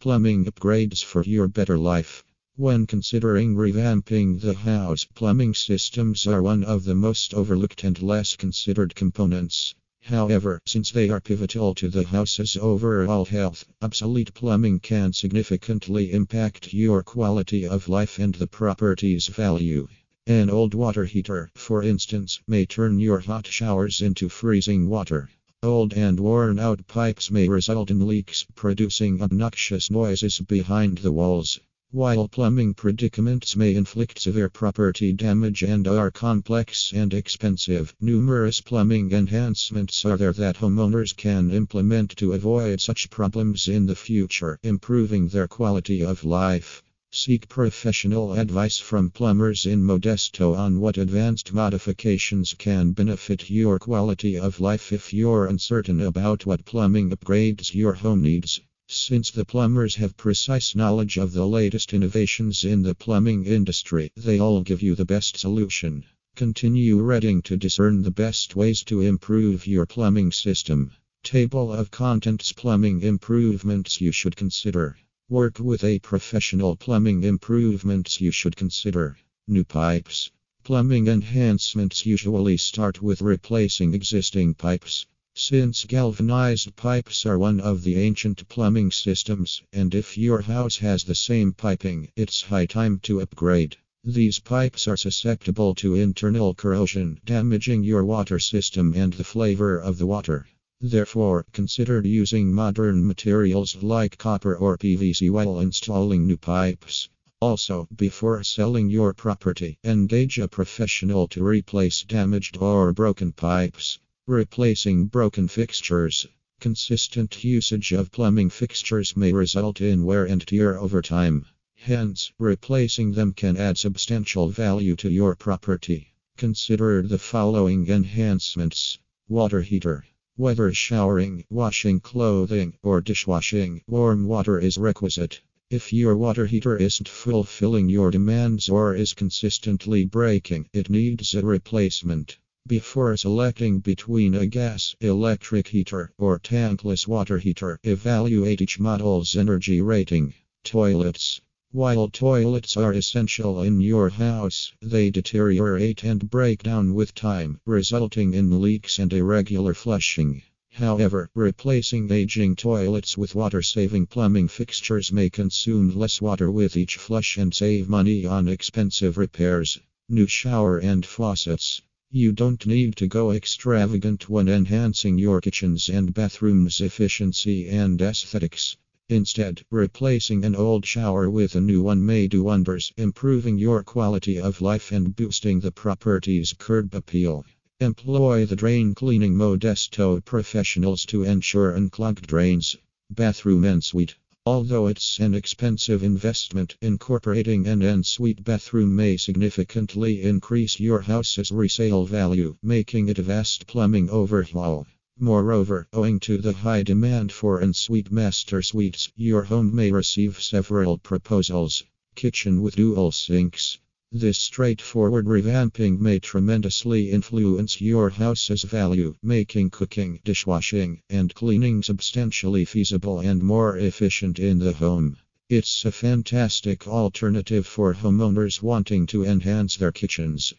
Plumbing upgrades for your better life. When considering revamping the house, plumbing systems are one of the most overlooked and less considered components. However, since they are pivotal to the house's overall health, obsolete plumbing can significantly impact your quality of life and the property's value. An old water heater, for instance, may turn your hot showers into freezing water. Old and worn out pipes may result in leaks, producing obnoxious noises behind the walls. While plumbing predicaments may inflict severe property damage and are complex and expensive, numerous plumbing enhancements are there that homeowners can implement to avoid such problems in the future, improving their quality of life. Seek professional advice from plumbers in Modesto on what advanced modifications can benefit your quality of life if you're uncertain about what plumbing upgrades your home needs. Since the plumbers have precise knowledge of the latest innovations in the plumbing industry, they all give you the best solution. Continue reading to discern the best ways to improve your plumbing system. Table of Contents Plumbing Improvements you should consider. Work with a professional plumbing improvements you should consider. New pipes. Plumbing enhancements usually start with replacing existing pipes. Since galvanized pipes are one of the ancient plumbing systems, and if your house has the same piping, it's high time to upgrade. These pipes are susceptible to internal corrosion, damaging your water system and the flavor of the water. Therefore, consider using modern materials like copper or PVC while installing new pipes. Also, before selling your property, engage a professional to replace damaged or broken pipes. Replacing broken fixtures. Consistent usage of plumbing fixtures may result in wear and tear over time. Hence, replacing them can add substantial value to your property. Consider the following enhancements Water heater. Whether showering, washing clothing, or dishwashing, warm water is requisite. If your water heater isn't fulfilling your demands or is consistently breaking, it needs a replacement. Before selecting between a gas, electric heater, or tankless water heater, evaluate each model's energy rating. Toilets. While toilets are essential in your house, they deteriorate and break down with time, resulting in leaks and irregular flushing. However, replacing aging toilets with water saving plumbing fixtures may consume less water with each flush and save money on expensive repairs. New shower and faucets. You don't need to go extravagant when enhancing your kitchens and bathrooms' efficiency and aesthetics. Instead, replacing an old shower with a new one may do wonders, improving your quality of life and boosting the property's curb appeal. Employ the drain cleaning Modesto professionals to ensure unclogged drains. Bathroom ensuite. Although it's an expensive investment, incorporating an ensuite bathroom may significantly increase your house's resale value, making it a vast plumbing overhaul. Moreover, owing to the high demand for ensuite master suites, your home may receive several proposals. Kitchen with dual sinks. This straightforward revamping may tremendously influence your house's value, making cooking, dishwashing, and cleaning substantially feasible and more efficient in the home. It's a fantastic alternative for homeowners wanting to enhance their kitchens.